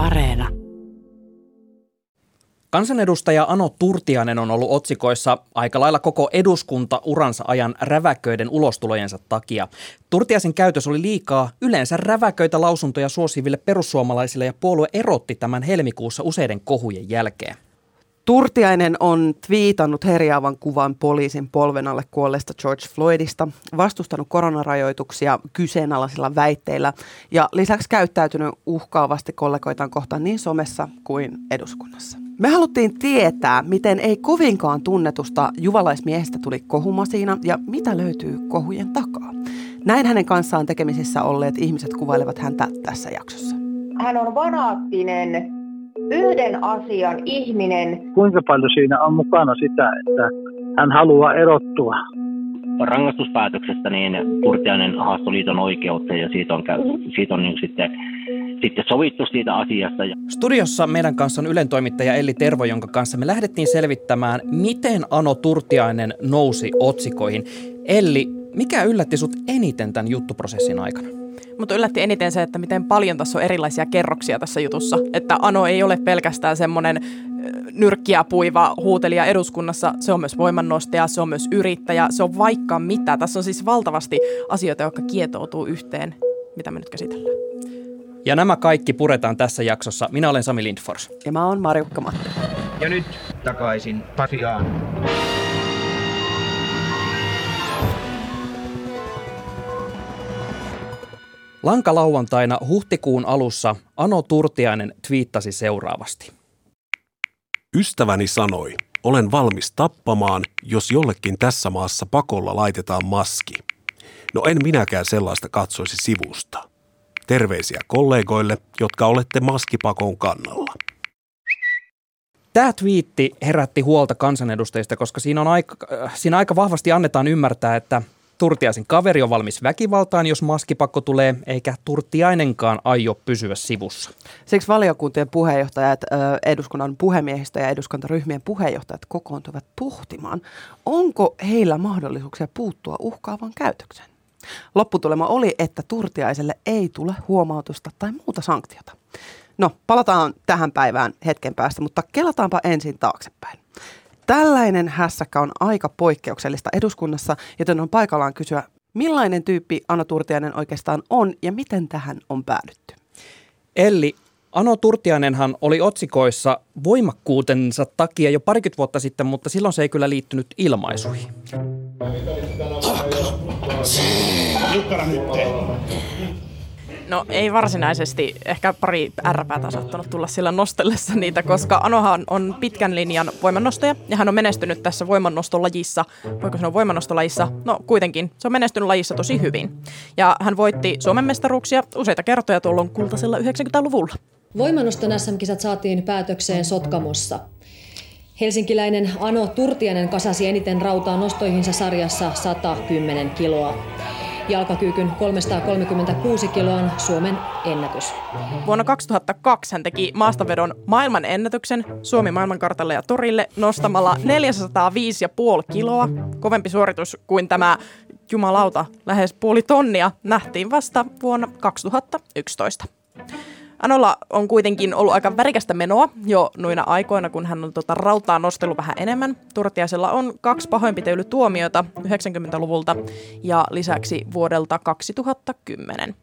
Areena. Kansanedustaja Ano Turtianen on ollut otsikoissa aika lailla koko eduskunta uransa ajan räväköiden ulostulojensa takia. Turtiaisen käytös oli liikaa yleensä räväköitä lausuntoja suosiville perussuomalaisille ja puolue erotti tämän helmikuussa useiden kohujen jälkeen. Turtiainen on twiitannut herjaavan kuvan poliisin polven alle kuolleesta George Floydista, vastustanut koronarajoituksia kyseenalaisilla väitteillä ja lisäksi käyttäytynyt uhkaavasti kollegoitaan kohtaan niin somessa kuin eduskunnassa. Me haluttiin tietää, miten ei kovinkaan tunnetusta juvalaismiehestä tuli kohumasiina ja mitä löytyy kohujen takaa. Näin hänen kanssaan tekemisissä olleet ihmiset kuvailevat häntä tässä jaksossa. Hän on vanaattinen, yhden asian ihminen. Kuinka paljon siinä on mukana sitä, että hän haluaa erottua? Rangaistuspäätöksestä niin Turtiainen haastoi liiton oikeuteen ja siitä on, siitä on niin sitten sitten sovittu siitä asiasta. Studiossa meidän kanssa on Ylen toimittaja Elli Tervo, jonka kanssa me lähdettiin selvittämään, miten Ano Turtiainen nousi otsikoihin. Elli, mikä yllätti sut eniten tämän juttuprosessin aikana? Mutta yllätti eniten se, että miten paljon tässä on erilaisia kerroksia tässä jutussa. Että Ano ei ole pelkästään semmoinen nyrkkiä puiva huutelija eduskunnassa, se on myös voimannostaja, se on myös yrittäjä, se on vaikka mitä. Tässä on siis valtavasti asioita, jotka kietoutuu yhteen, mitä me nyt käsitellään. Ja nämä kaikki puretaan tässä jaksossa. Minä olen Sami Lindfors. Ja mä oon Marjukka Matti. Ja nyt takaisin Pasiaan. Lankalauantaina huhtikuun alussa Ano Turtiainen twiittasi seuraavasti. Ystäväni sanoi, olen valmis tappamaan, jos jollekin tässä maassa pakolla laitetaan maski. No en minäkään sellaista katsoisi sivusta. Terveisiä kollegoille, jotka olette maskipakon kannalla. Tämä twiitti herätti huolta kansanedustajista, koska siinä, on aika, äh, siinä aika vahvasti annetaan ymmärtää, että Turtiaisen kaveri on valmis väkivaltaan, jos maskipakko tulee, eikä Turtiainenkaan aio pysyä sivussa. Siksi valiokuntien puheenjohtajat, eduskunnan puhemiehistä ja eduskuntaryhmien puheenjohtajat kokoontuvat pohtimaan, onko heillä mahdollisuuksia puuttua uhkaavaan käytökseen. Lopputulema oli, että Turtiaiselle ei tule huomautusta tai muuta sanktiota. No, palataan tähän päivään hetken päästä, mutta kelataanpa ensin taaksepäin. Tällainen hässäkkä on aika poikkeuksellista eduskunnassa, joten on paikallaan kysyä, millainen tyyppi Anna Turtiainen oikeastaan on ja miten tähän on päädytty? Eli Ano Turtiainenhan oli otsikoissa voimakkuutensa takia jo parikymmentä vuotta sitten, mutta silloin se ei kyllä liittynyt ilmaisuihin. No ei varsinaisesti. Ehkä pari ärräpäätä saattanut tulla sillä nostellessa niitä, koska Anohan on pitkän linjan voimannostaja ja hän on menestynyt tässä voimannostolajissa. Voiko sanoa voimannostolajissa? No kuitenkin. Se on menestynyt lajissa tosi hyvin. Ja hän voitti Suomen mestaruuksia useita kertoja tuolloin kultaisella 90-luvulla. Voimannoston SM-kisat saatiin päätökseen Sotkamossa. Helsinkiläinen Ano Turtianen kasasi eniten rautaa nostoihinsa sarjassa 110 kiloa. Jalkakyykyn 336 kiloa on Suomen ennätys. Vuonna 2002 hän teki maastavedon maailman ennätyksen Suomi maailmankartalle ja torille nostamalla 405,5 kiloa. Kovempi suoritus kuin tämä jumalauta lähes puoli tonnia nähtiin vasta vuonna 2011. Anolla on kuitenkin ollut aika värikästä menoa jo noina aikoina, kun hän on tota rautaa nostellut vähän enemmän. Turtiaisella on kaksi pahoinpitelytuomiota 90-luvulta ja lisäksi vuodelta 2010.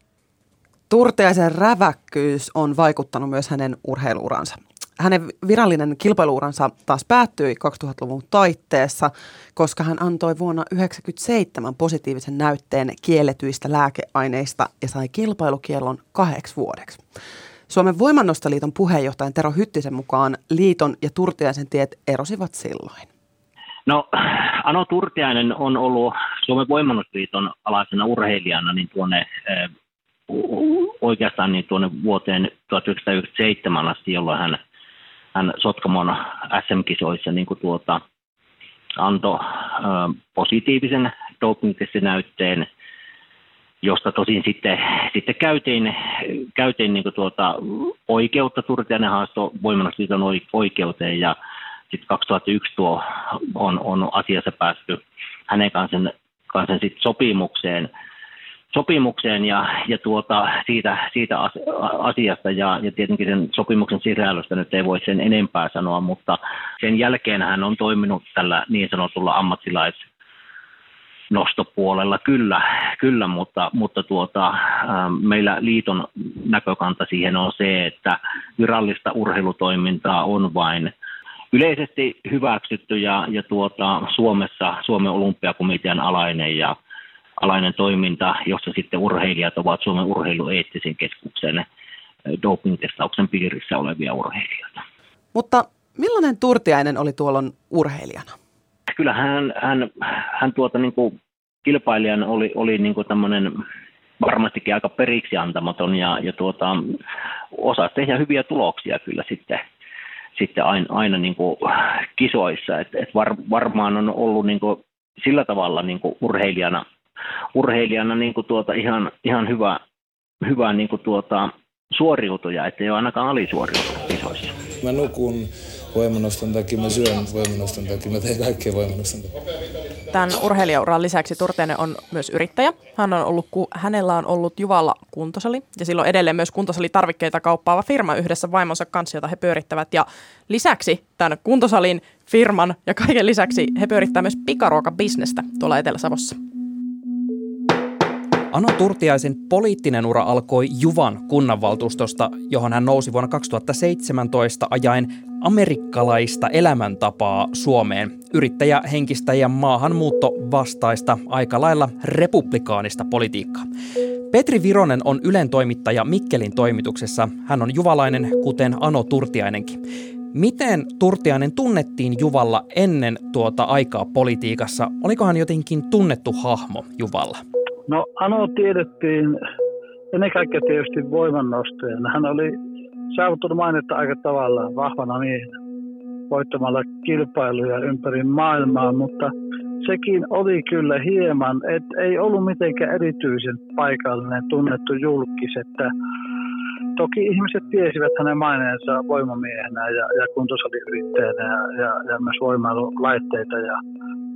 Turtiaisen räväkkyys on vaikuttanut myös hänen urheiluuransa. Hänen virallinen kilpailuuransa taas päättyi 2000-luvun taitteessa, koska hän antoi vuonna 1997 positiivisen näytteen kielletyistä lääkeaineista ja sai kilpailukiellon kahdeksi vuodeksi. Suomen voimannostoliiton puheenjohtajan Tero Hyttisen mukaan liiton ja Turtiaisen tiet erosivat silloin. No, Ano Turtiainen on ollut Suomen voimannostoliiton alaisena urheilijana niin tuonne eh, oikeastaan niin tuonne vuoteen 1997 asti, jolloin hän, hän Sotkamon SM-kisoissa niin kuin tuota, antoi eh, positiivisen doping näytteen josta tosin sitten, sitten käytiin, käytiin niin tuota oikeutta, Turtiainen haasto voimannusliiton oikeuteen ja sitten 2001 tuo on, on asiassa päästy hänen kanssa, kanssa sitten sopimukseen. Sopimukseen ja, ja tuota, siitä, siitä asiasta. Ja, ja tietenkin sen sopimuksen sisällöstä nyt ei voi sen enempää sanoa, mutta sen jälkeen hän on toiminut tällä niin sanotulla ammattilais nostopuolella kyllä, kyllä mutta, mutta tuota, ähm, meillä liiton näkökanta siihen on se, että virallista urheilutoimintaa on vain yleisesti hyväksytty ja, ja tuota, Suomessa Suomen olympiakomitean alainen ja alainen toiminta, jossa sitten urheilijat ovat Suomen urheilueettisen keskuksen äh, dopingtestauksen piirissä olevia urheilijoita. Mutta millainen Turtiainen oli tuolloin urheilijana? kyllä hän, hän, hän tuota niin kuin kilpailijan oli, oli niin kuin tämmöinen varmastikin aika periksi antamaton ja, ja tuota, osaa tehdä hyviä tuloksia kyllä sitten, sitten aina, aina niin kuin kisoissa. Et, et var, varmaan on ollut niin kuin sillä tavalla niin kuin urheilijana, urheilijana niin kuin tuota ihan, ihan hyvä, hyvä niin kuin tuota suoriutuja, ettei ole ainakaan alisuoriutunut kisoissa. Mä nukun voimanoston takia, mä syön voimanoston takia, mä teen kaikkea voimanoston takia. Tämän urheilijauran lisäksi Turteinen on myös yrittäjä. Hän on ollut, hänellä on ollut Juvalla kuntosali ja silloin edelleen myös kuntosalitarvikkeita kauppaava firma yhdessä vaimonsa kanssa, jota he pyörittävät. Ja lisäksi tämän kuntosalin firman ja kaiken lisäksi he pyörittävät myös pikaruokabisnestä tuolla Etelä-Savossa. Ano Turtiaisen poliittinen ura alkoi Juvan kunnanvaltuustosta, johon hän nousi vuonna 2017 ajaen amerikkalaista elämäntapaa Suomeen, yrittäjähenkistä ja maahanmuutto vastaista aika lailla republikaanista politiikkaa. Petri Vironen on Ylen toimittaja Mikkelin toimituksessa. Hän on juvalainen, kuten Ano Turtiainenkin. Miten Turtiainen tunnettiin Juvalla ennen tuota aikaa politiikassa? Oliko hän jotenkin tunnettu hahmo Juvalla? No Ano tiedettiin ennen kaikkea tietysti voimannostajana. Hän oli saavuttanut mainetta aika tavalla vahvana miehenä voittamalla kilpailuja ympäri maailmaa, mutta sekin oli kyllä hieman, että ei ollut mitenkään erityisen paikallinen tunnettu julkis, että toki ihmiset tiesivät hänen maineensa voimamiehenä ja, ja kuntosaliyrittäjänä ja, ja, ja myös voimailulaitteita ja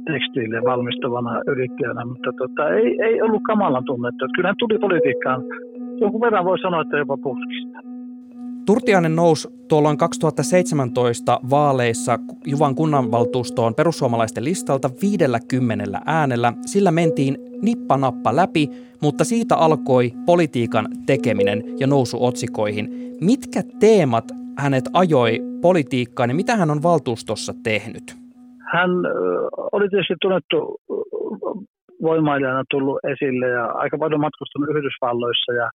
tekstiille valmistavana yrittäjänä, mutta tota, ei, ei ollut kamalan tunnettu. Kyllä hän tuli politiikkaan, jonkun verran voi sanoa, että jopa puskista. Turtiainen nousi tuolloin 2017 vaaleissa Juvan kunnanvaltuustoon perussuomalaisten listalta 50 äänellä. Sillä mentiin nippa-nappa läpi, mutta siitä alkoi politiikan tekeminen ja nousu otsikoihin. Mitkä teemat hänet ajoi politiikkaan ja mitä hän on valtuustossa tehnyt? Hän oli tietysti tunnettu voimailijana tullut esille ja aika paljon matkustanut Yhdysvalloissa ja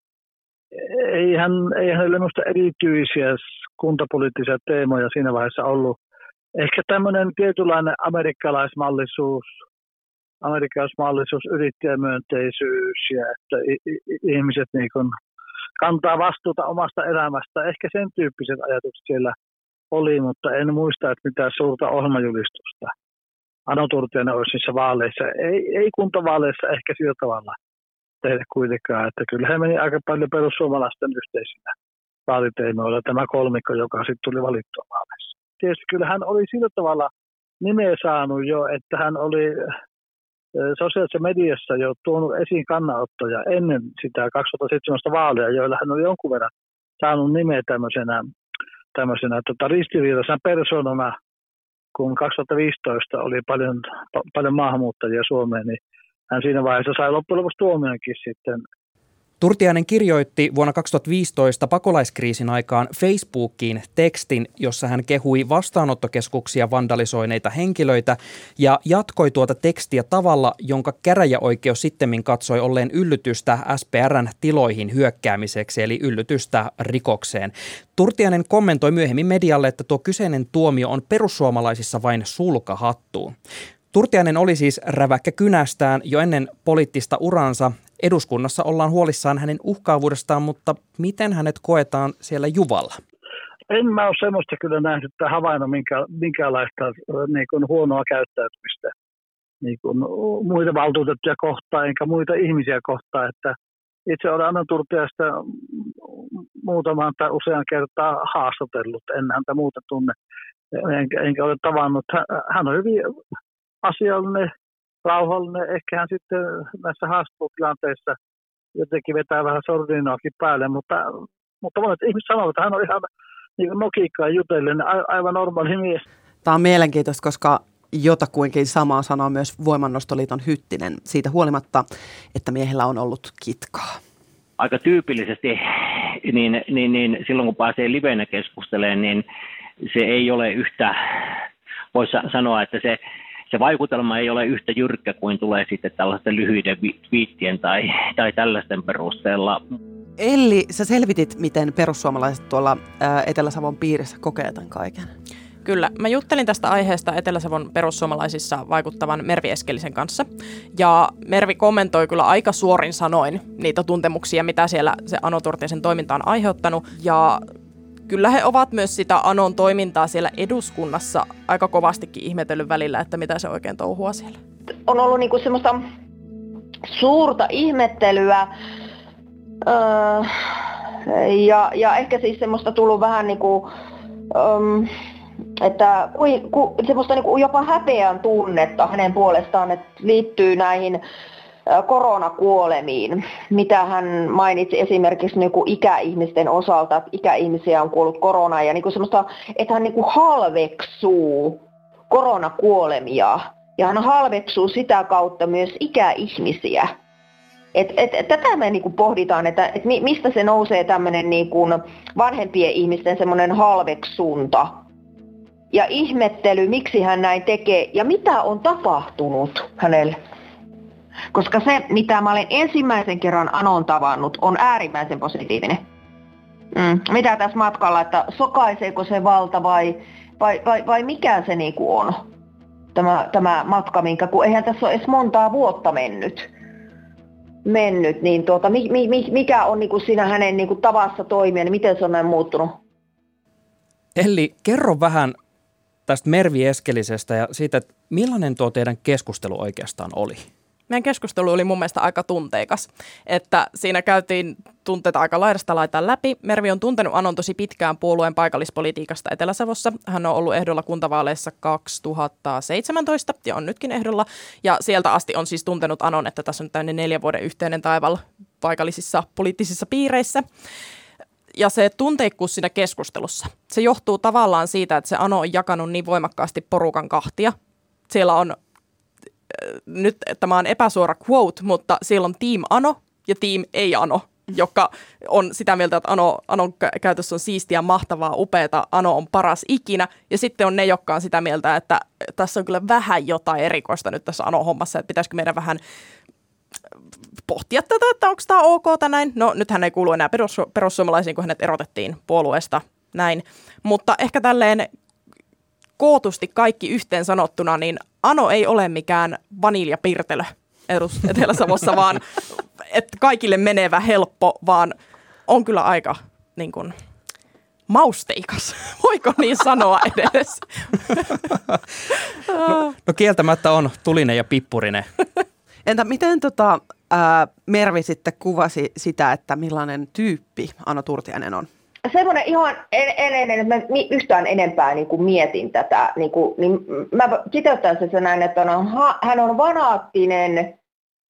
ei, hän, ei hänelle minusta erityisiä kuntapoliittisia teemoja siinä vaiheessa ollut. Ehkä tämmöinen tietynlainen amerikkalaismallisuus, amerikkalaismallisuus, yrittäjämyönteisyys ja että ihmiset niin kuin kantaa vastuuta omasta elämästä. Ehkä sen tyyppiset ajatukset siellä oli, mutta en muista, että mitään suurta ohjelmajulistusta Ano Turtiainen olisi niissä vaaleissa. Ei, ei kuntavaaleissa ehkä sillä tavalla tehdä kuitenkaan, että kyllä he meni aika paljon perussuomalaisten yhteisinä vaaliteimoilla tämä kolmikko, joka sitten tuli valittua vaaleissa. Tietysti kyllä hän oli sillä tavalla nimeä saanut jo, että hän oli sosiaalisessa mediassa jo tuonut esiin kannanottoja ennen sitä 2017 vaaleja, joilla hän oli jonkun verran saanut nimeä tämmöisenä, tämmöisenä tota, ristiriitaisena persoonana, kun 2015 oli paljon, paljon maahanmuuttajia Suomeen, niin hän siinä vaiheessa sai loppujen lopuksi tuomionkin sitten. Turtiainen kirjoitti vuonna 2015 pakolaiskriisin aikaan Facebookiin tekstin, jossa hän kehui vastaanottokeskuksia vandalisoineita henkilöitä ja jatkoi tuota tekstiä tavalla, jonka käräjäoikeus sitten katsoi olleen yllytystä SPRn tiloihin hyökkäämiseksi, eli yllytystä rikokseen. Turtiainen kommentoi myöhemmin medialle, että tuo kyseinen tuomio on perussuomalaisissa vain sulkahattuun. Turtiainen oli siis räväkkä kynästään jo ennen poliittista uransa. Eduskunnassa ollaan huolissaan hänen uhkaavuudestaan, mutta miten hänet koetaan siellä Juvalla? En mä ole semmoista kyllä nähnyt tai havainnut minkä, minkäänlaista niin kuin huonoa käyttäytymistä niin kuin muita valtuutettuja kohtaan enkä muita ihmisiä kohtaan. Että itse olen Anna Turtiasta muutaman tai usean kertaa haastatellut, en häntä muuta tunne enkä, enkä ole tavannut. Hän on hyvin asiallinen, rauhallinen. Ehkä hän sitten näissä haastattelutilanteissa jotenkin vetää vähän sordinoakin päälle, mutta, mutta monet ihmiset sanovat, että hän on ihan niin nokikkaan jutellen aivan normaali mies. Tämä on mielenkiintoista, koska jotakuinkin samaa sanoo myös Voimannostoliiton Hyttinen siitä huolimatta, että miehellä on ollut kitkaa. Aika tyypillisesti niin, niin, niin silloin kun pääsee livenä keskustelemaan, niin se ei ole yhtä, voisi sanoa, että se, se vaikutelma ei ole yhtä jyrkkä kuin tulee sitten tällaisten lyhyiden viittien tai, tai tällaisten perusteella. Elli, sä selvitit, miten perussuomalaiset tuolla Etelä-Savon piirissä kokee tämän kaiken. Kyllä. Mä juttelin tästä aiheesta Etelä-Savon perussuomalaisissa vaikuttavan Mervi Eskelisen kanssa. Ja Mervi kommentoi kyllä aika suorin sanoin niitä tuntemuksia, mitä siellä se Ano Turtiaisen toiminta on aiheuttanut. Ja kyllä he ovat myös sitä Anon toimintaa siellä eduskunnassa aika kovastikin ihmetellyt välillä, että mitä se oikein touhua siellä. On ollut niinku semmoista suurta ihmettelyä öö, ja, ja ehkä siis semmoista tullut vähän niin kuin, öö, että ku, semmoista niin kuin jopa häpeän tunnetta hänen puolestaan, että liittyy näihin koronakuolemiin, mitä hän mainitsi esimerkiksi niin kuin ikäihmisten osalta, että ikäihmisiä on kuollut koronaan ja niin kuin semmoista, että hän niin kuin halveksuu koronakuolemia ja hän halveksuu sitä kautta myös ikäihmisiä. Et, et, tätä me niinku pohditaan, että et mistä se nousee tämmöinen niinku vanhempien ihmisten semmoinen halveksunta ja ihmettely, miksi hän näin tekee ja mitä on tapahtunut hänelle. Koska se, mitä mä olen ensimmäisen kerran Anon tavannut, on äärimmäisen positiivinen. Mm. Mitä tässä matkalla, että sokaiseeko se valta vai, vai, vai, vai mikä se niinku on, tämä, tämä matka, minkä, kun eihän tässä ole edes montaa vuotta mennyt mennyt, niin tuota, mi, mi, mikä on niin kuin siinä hänen niin kuin tavassa toimia, niin miten se on näin muuttunut? Elli, kerro vähän tästä Mervi Eskelisestä ja siitä, että millainen tuo teidän keskustelu oikeastaan oli? Meidän keskustelu oli mun mielestä aika tunteikas, että siinä käytiin tunteita aika laidasta laitaan läpi. Mervi on tuntenut Anon tosi pitkään puolueen paikallispolitiikasta Etelä-Savossa. Hän on ollut ehdolla kuntavaaleissa 2017 ja on nytkin ehdolla. Ja sieltä asti on siis tuntenut Anon, että tässä on tämmöinen neljän vuoden yhteinen taival paikallisissa poliittisissa piireissä ja se tunteikkuus siinä keskustelussa, se johtuu tavallaan siitä, että se Ano on jakanut niin voimakkaasti porukan kahtia. Siellä on, nyt tämä on epäsuora quote, mutta siellä on Team Ano ja Team Ei Ano, joka on sitä mieltä, että Ano, Anon käytössä on siistiä, mahtavaa, upeata, Ano on paras ikinä. Ja sitten on ne, jotka on sitä mieltä, että tässä on kyllä vähän jotain erikoista nyt tässä Ano-hommassa, että pitäisikö meidän vähän pohtia tätä, että onko tämä ok näin. No nythän ei kuulu enää perus, perussuomalaisiin, kun hänet erotettiin puolueesta näin. Mutta ehkä tälleen kootusti kaikki yhteen sanottuna, niin Ano ei ole mikään vaniljapirtelö Etelä-Savossa, vaan että kaikille menevä helppo, vaan on kyllä aika niin kuin, mausteikas. Voiko niin sanoa edes? no, no kieltämättä on tulinen ja pippurinen. Entä miten tota, ää, Mervi sitten kuvasi sitä, että millainen tyyppi Anna Turtiainen on? Semmoinen ihan ennen, että mä yhtään enempää niin kuin mietin tätä, niin, kuin, niin mä kiteyttäisin sen näin, että on, hän on vanaattinen,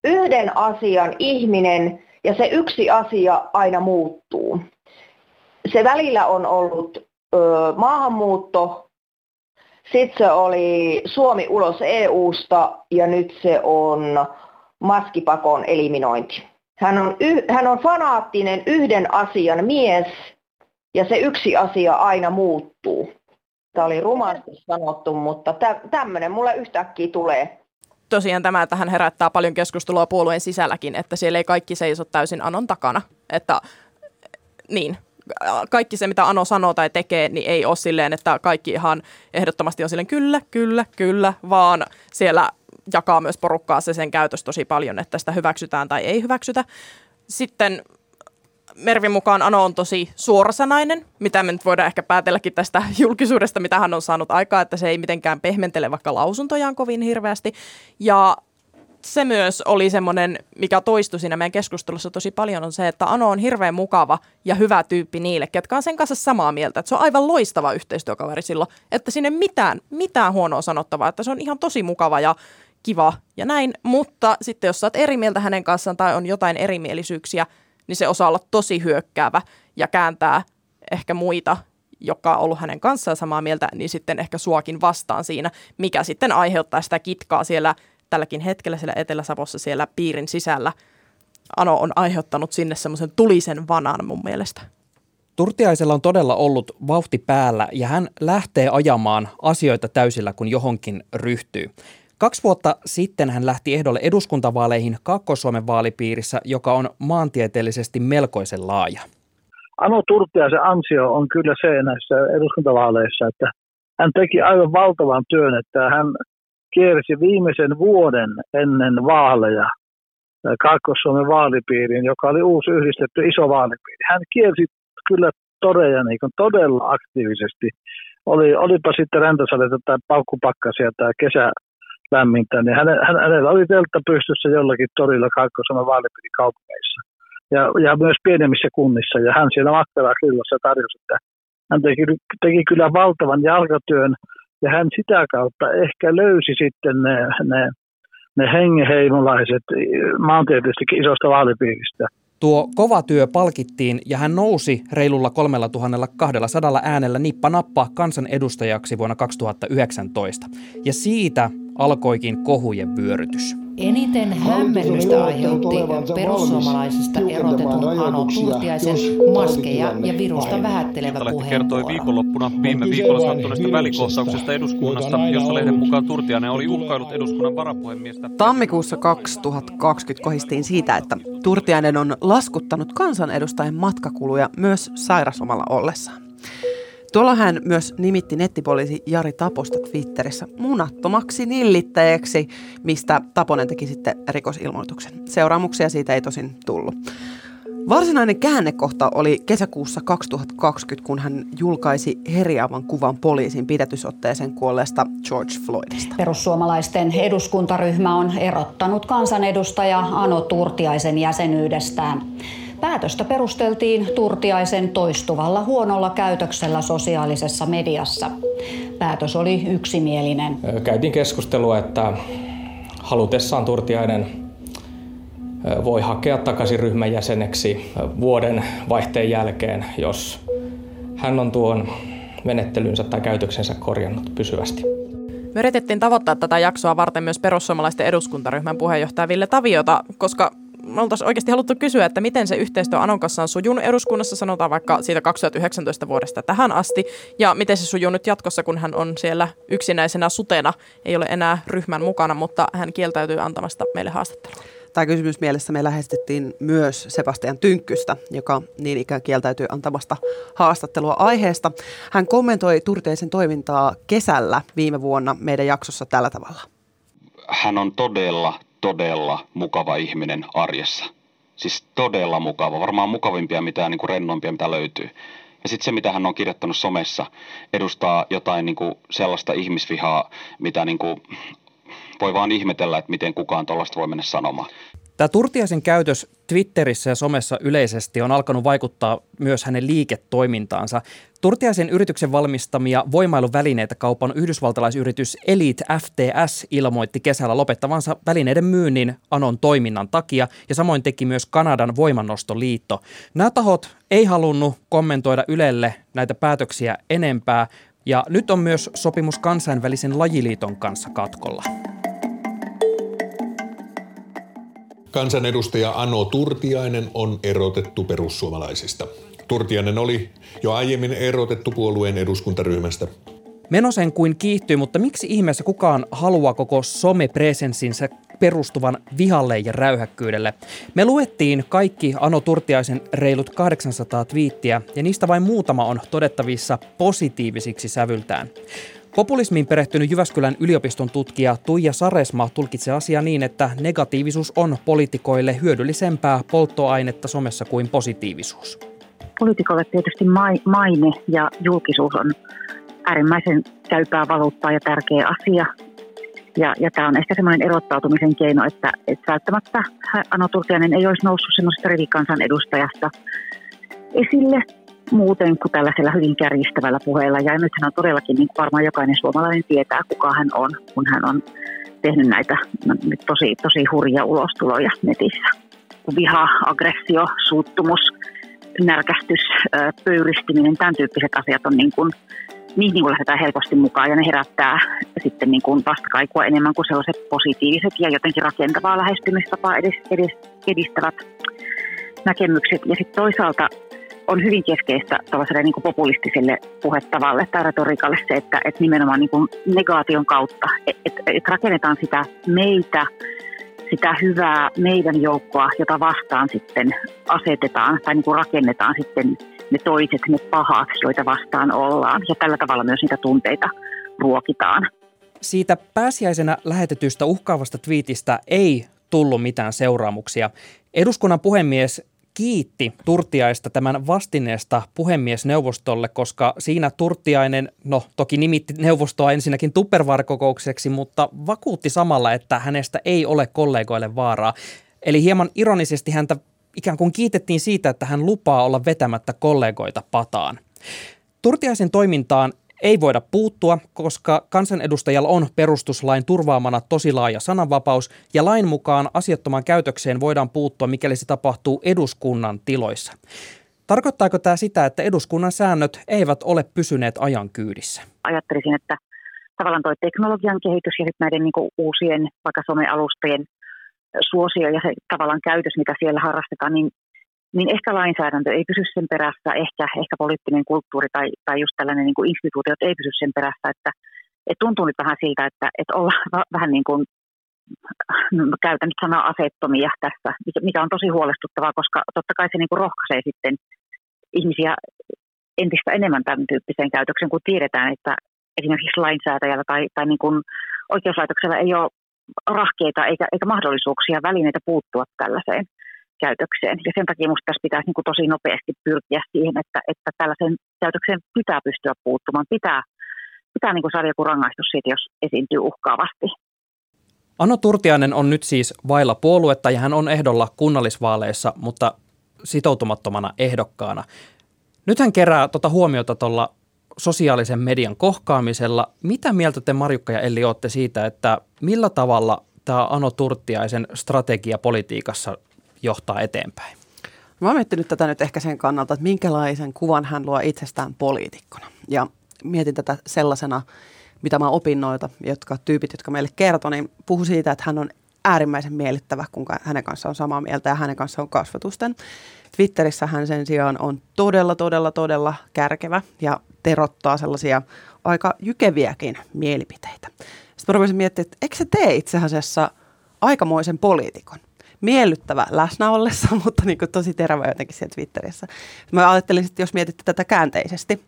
yhden asian ihminen ja se yksi asia aina muuttuu. Se välillä on ollut ö, maahanmuutto, sitten se oli Suomi ulos EUsta ja nyt se on maskipakon eliminointi. Hän on, y, hän on fanaattinen yhden asian mies ja se yksi asia aina muuttuu. Tämä oli rumasti sanottu, mutta tä, tämmöinen mulle yhtäkkiä tulee. Tosiaan tämä, että hän herättää paljon keskustelua puolueen sisälläkin, että siellä ei kaikki seiso täysin Anon takana. Että niin, kaikki se, mitä Ano sanoo tai tekee, niin ei ole silleen, että kaikki ihan ehdottomasti on silleen kyllä, kyllä, kyllä, vaan siellä jakaa myös porukkaa se sen käytös tosi paljon, että sitä hyväksytään tai ei hyväksytä. Sitten Mervin mukaan Ano on tosi suorasanainen, mitä me nyt voidaan ehkä päätelläkin tästä julkisuudesta, mitä hän on saanut aikaa, että se ei mitenkään pehmentele vaikka lausuntojaan kovin hirveästi. Ja se myös oli semmoinen, mikä toistui siinä meidän keskustelussa tosi paljon, on se, että Ano on hirveän mukava ja hyvä tyyppi niille, ketkä on sen kanssa samaa mieltä. Että se on aivan loistava yhteistyökaveri silloin, että sinne mitään, mitään huonoa sanottavaa, että se on ihan tosi mukava ja kiva ja näin, mutta sitten jos sä oot eri mieltä hänen kanssaan tai on jotain erimielisyyksiä, niin se osaa olla tosi hyökkäävä ja kääntää ehkä muita, joka on ollut hänen kanssaan samaa mieltä, niin sitten ehkä suakin vastaan siinä, mikä sitten aiheuttaa sitä kitkaa siellä tälläkin hetkellä siellä Etelä-Savossa siellä piirin sisällä. Ano on aiheuttanut sinne semmoisen tulisen vanan mun mielestä. Turtiaisella on todella ollut vauhti päällä ja hän lähtee ajamaan asioita täysillä, kun johonkin ryhtyy. Kaksi vuotta sitten hän lähti ehdolle eduskuntavaaleihin Kaakkois-Suomen vaalipiirissä, joka on maantieteellisesti melkoisen laaja. Ano Turtiaisen ansio on kyllä se näissä eduskuntavaaleissa, että hän teki aivan valtavan työn, että hän kiersi viimeisen vuoden ennen vaaleja Kaakkois-Suomen vaalipiiriin, joka oli uusi yhdistetty iso vaalipiiri. Hän kiersi kyllä todeja niin todella aktiivisesti. Oli, olipa sitten räntäsadetta tai paukkupakkasia tai kesä lämmintä, niin hän, hänellä oli teltta pystyssä jollakin torilla Kaakkois-Suomen vaalipiirikaupungeissa. Ja, ja myös pienemmissä kunnissa. Ja hän siellä Makkaraa Krillassa tarjosi, että hän teki, teki kyllä valtavan jalkatyön ja hän sitä kautta ehkä löysi sitten ne, ne, ne hengeheimolaiset maantieteellisesti isosta vaalipiiristä. Tuo kova työ palkittiin ja hän nousi reilulla 3200 äänellä nippa-nappa kansanedustajaksi vuonna 2019. Ja siitä alkoikin kohujen vyörytys. Eniten hämmennystä aiheutti perussuomalaisista erotetun Ano Turtiaisen maskeja ja virusta vähättelevä puheenvuoro. kertoi viikonloppuna viime viikolla sattuneesta välikohtauksesta eduskunnasta, jossa lehden mukaan Turtiainen oli uhkailut eduskunnan varapuhemiestä. Tammikuussa 2020 kohistiin siitä, että Turtiainen on laskuttanut kansanedustajien matkakuluja myös sairasomalla ollessaan. Tuolla hän myös nimitti nettipoliisi Jari Taposta Twitterissä munattomaksi nillittäjäksi, mistä Taponen teki sitten rikosilmoituksen. Seuraamuksia siitä ei tosin tullut. Varsinainen käännekohta oli kesäkuussa 2020, kun hän julkaisi herjaavan kuvan poliisin pidätysotteeseen kuolleesta George Floydista. Perussuomalaisten eduskuntaryhmä on erottanut kansanedustaja Ano Turtiaisen jäsenyydestään. Päätöstä perusteltiin Turtiaisen toistuvalla huonolla käytöksellä sosiaalisessa mediassa. Päätös oli yksimielinen. Käytiin keskustelua, että halutessaan Turtiainen voi hakea takaisin ryhmän jäseneksi vuoden vaihteen jälkeen, jos hän on tuon menettelynsä tai käytöksensä korjannut pysyvästi. Me yritettiin tavoittaa tätä jaksoa varten myös perussuomalaisten eduskuntaryhmän puheenjohtaja Ville Taviota, koska me oltaisiin oikeasti haluttu kysyä, että miten se yhteistyö Anon kanssa on sujunut eduskunnassa, sanotaan vaikka siitä 2019 vuodesta tähän asti, ja miten se sujuu nyt jatkossa, kun hän on siellä yksinäisenä sutena, ei ole enää ryhmän mukana, mutta hän kieltäytyy antamasta meille haastattelua. Tämä kysymys mielessä me lähestettiin myös Sebastian Tynkkystä, joka niin ikään kieltäytyy antamasta haastattelua aiheesta. Hän kommentoi Turteisen toimintaa kesällä viime vuonna meidän jaksossa tällä tavalla. Hän on todella, todella mukava ihminen arjessa. Siis todella mukava. Varmaan mukavimpia, mitä niin kuin rennoimpia, mitä löytyy. Ja sitten se, mitä hän on kirjoittanut somessa, edustaa jotain niin kuin sellaista ihmisvihaa, mitä niin kuin voi vaan ihmetellä, että miten kukaan tuollaista voi mennä sanomaan. Tämä Turtiaisen käytös Twitterissä ja somessa yleisesti on alkanut vaikuttaa myös hänen liiketoimintaansa. Turtiaisen yrityksen valmistamia voimailuvälineitä kaupan yhdysvaltalaisyritys Elite FTS ilmoitti kesällä lopettavansa välineiden myynnin Anon toiminnan takia ja samoin teki myös Kanadan voimannostoliitto. Nämä tahot ei halunnut kommentoida Ylelle näitä päätöksiä enempää ja nyt on myös sopimus kansainvälisen lajiliiton kanssa katkolla. Kansanedustaja Ano Turtiainen on erotettu perussuomalaisista. Turtiainen oli jo aiemmin erotettu puolueen eduskuntaryhmästä. Meno sen kuin kiihtyy, mutta miksi ihmeessä kukaan haluaa koko somepresenssinsä perustuvan vihalle ja räyhäkkyydelle? Me luettiin kaikki Ano Turtiaisen reilut 800 twiittiä ja niistä vain muutama on todettavissa positiivisiksi sävyltään. Populismiin perehtynyt Jyväskylän yliopiston tutkija Tuija Saresma tulkitsee asiaa niin, että negatiivisuus on poliitikoille hyödyllisempää polttoainetta somessa kuin positiivisuus. Poliitikolle tietysti maine ja julkisuus on äärimmäisen käypää valuuttaa ja tärkeä asia. Ja, ja tämä on ehkä semmoinen erottautumisen keino, että, että välttämättä Ano Turtiainen ei olisi noussut semmoisesta rivikansan edustajasta esille muuten kuin tällaisella hyvin kärjistävällä puheella. Ja nythän on todellakin, niin varmaan jokainen suomalainen tietää, kuka hän on, kun hän on tehnyt näitä tosi, tosi hurjia ulostuloja netissä. Viha, aggressio, suuttumus, närkästys, pöyristiminen, tämän tyyppiset asiat on niin kuin, niin kuin lähdetään helposti mukaan ja ne herättää sitten niin kuin vastakaikua enemmän kuin sellaiset positiiviset ja jotenkin rakentavaa lähestymistapaa edes, edes edistävät näkemykset. Ja sitten toisaalta on hyvin keskeistä tällaiselle niin populistiselle puhetavalle tai retoriikalle se, että, että nimenomaan niin negaation kautta, että, että, että rakennetaan sitä meitä, sitä hyvää meidän joukkoa, jota vastaan sitten asetetaan tai niin kuin rakennetaan sitten ne toiset, ne pahat, joita vastaan ollaan. Ja tällä tavalla myös niitä tunteita ruokitaan. Siitä pääsiäisenä lähetetystä uhkaavasta twiitistä ei tullut mitään seuraamuksia. Eduskunnan puhemies kiitti Turtiaista tämän vastineesta puhemiesneuvostolle, koska siinä Turtiainen, no toki nimitti neuvostoa ensinnäkin tupperware mutta vakuutti samalla, että hänestä ei ole kollegoille vaaraa. Eli hieman ironisesti häntä ikään kuin kiitettiin siitä, että hän lupaa olla vetämättä kollegoita pataan. Turtiaisen toimintaan ei voida puuttua, koska kansanedustajalla on perustuslain turvaamana tosi laaja sananvapaus ja lain mukaan asiattoman käytökseen voidaan puuttua, mikäli se tapahtuu eduskunnan tiloissa. Tarkoittaako tämä sitä, että eduskunnan säännöt eivät ole pysyneet ajan kyydissä? Ajattelisin, että tavallaan tuo teknologian kehitys ja sitten näiden niin uusien vaikka somealustojen suosio ja se tavallaan käytös, mitä siellä harrastetaan, niin niin ehkä lainsäädäntö ei pysy sen perässä, ehkä, ehkä poliittinen kulttuuri tai, tai just tällainen niin kuin instituutiot ei pysy sen perässä, että, että tuntuu nyt vähän siltä, että, että ollaan vähän niin kuin, no, käytän nyt sanaa asettomia tässä, mikä on tosi huolestuttavaa, koska totta kai se niin kuin rohkaisee sitten ihmisiä entistä enemmän tämän tyyppiseen käytökseen, kun tiedetään, että esimerkiksi lainsäätäjällä tai, tai niin kuin oikeuslaitoksella ei ole rahkeita eikä, eikä mahdollisuuksia, välineitä puuttua tällaiseen käytökseen. Ja sen takia minusta tässä pitäisi niin kuin tosi nopeasti pyrkiä siihen, että, että tällaisen käytökseen pitää pystyä puuttumaan. Pitää, pitää niin kuin saada joku rangaistus siitä, jos esiintyy uhkaavasti. Ano Turtiainen on nyt siis vailla puoluetta ja hän on ehdolla kunnallisvaaleissa, mutta sitoutumattomana ehdokkaana. Nyt hän kerää tuota huomiota tuolla sosiaalisen median kohkaamisella. Mitä mieltä te Marjukka ja Elli olette siitä, että millä tavalla tämä Ano Turtiaisen strategia politiikassa johtaa eteenpäin? Mä oon miettinyt tätä nyt ehkä sen kannalta, että minkälaisen kuvan hän luo itsestään poliitikkona. Ja mietin tätä sellaisena, mitä mä opinnoita, jotka tyypit, jotka meille kertoo, niin puhu siitä, että hän on äärimmäisen miellyttävä, kun hänen kanssaan on samaa mieltä ja hänen kanssaan on kasvatusten. Twitterissä hän sen sijaan on todella, todella, todella kärkevä ja terottaa sellaisia aika jykeviäkin mielipiteitä. Sitten mä rupesin miettimään, että eikö se tee itse asiassa aikamoisen poliitikon? Miellyttävä läsnä ollessa, mutta niin kuin tosi terävä jotenkin siellä Twitterissä. Mä ajattelin, että jos mietitte tätä käänteisesti,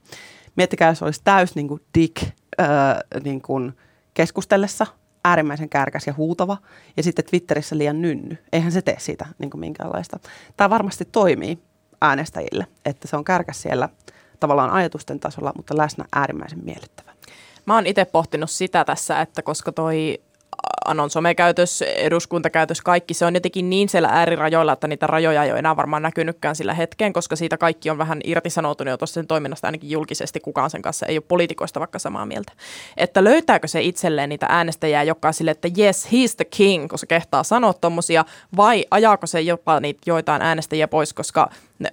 miettikää, jos olisi täys niin kuin dick öö, niin kuin keskustellessa, äärimmäisen kärkäs ja huutava, ja sitten Twitterissä liian nynny. Eihän se tee siitä niin kuin minkäänlaista. Tämä varmasti toimii äänestäjille, että se on kärkäs siellä tavallaan ajatusten tasolla, mutta läsnä äärimmäisen miellyttävä. Mä oon itse pohtinut sitä tässä, että koska toi anon somekäytös, eduskuntakäytös, kaikki, se on jotenkin niin siellä äärirajoilla, että niitä rajoja ei ole enää varmaan näkynytkään sillä hetkeen, koska siitä kaikki on vähän irtisanoutunut jo tuossa sen toiminnasta ainakin julkisesti, kukaan sen kanssa ei ole poliitikoista vaikka samaa mieltä. Että löytääkö se itselleen niitä äänestäjiä, joka on sille, että yes, he's the king, koska kehtaa sanoa tommosia, vai ajaako se jopa niitä joitain äänestäjiä pois, koska ne,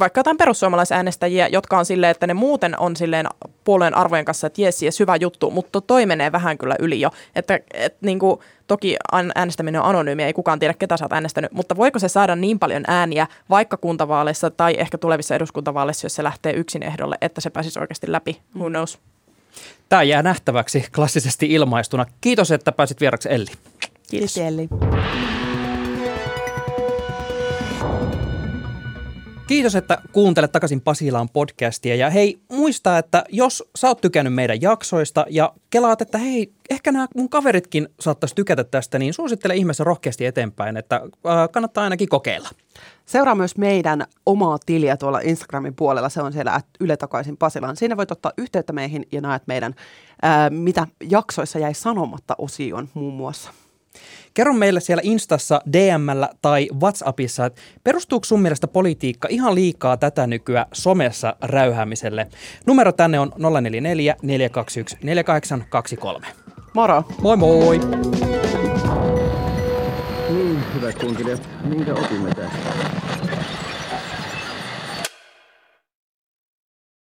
vaikka jotain perussuomalaisäänestäjiä, jotka on silleen, että ne muuten on silleen puolueen arvojen kanssa, että jes, jes, hyvä juttu, mutta toi menee vähän kyllä yli jo. Että et, niin kuin, toki äänestäminen on anonyymiä, ei kukaan tiedä, ketä sä oot äänestänyt, mutta voiko se saada niin paljon ääniä vaikka kuntavaaleissa tai ehkä tulevissa eduskuntavaaleissa, jos se lähtee yksin ehdolle, että se pääsisi oikeasti läpi? Who mm. knows? Tämä jää nähtäväksi klassisesti ilmaistuna. Kiitos, että pääsit vieraksi Elli. Kiitos Elli. Kiitos, että kuuntelet takaisin Pasilaan podcastia. Ja hei, muista, että jos sä oot tykännyt meidän jaksoista ja kelaat, että hei, ehkä nämä mun kaveritkin saattaisi tykätä tästä, niin suosittele ihmeessä rohkeasti eteenpäin, että äh, kannattaa ainakin kokeilla. Seuraa myös meidän omaa tiliä tuolla Instagramin puolella. Se on siellä Yle takaisin Pasilaan. Siinä voit ottaa yhteyttä meihin ja näet meidän, ää, mitä jaksoissa jäi sanomatta osioon muun muassa. Kerro meille siellä Instassa, DMllä tai WhatsAppissa, että perustuuko sun mielestä politiikka ihan liikaa tätä nykyä somessa räyhäämiselle? Numero tänne on 044 421 4823. Moro. Moi moi. Niin, hyvät kunkilijat, minkä opimme tästä?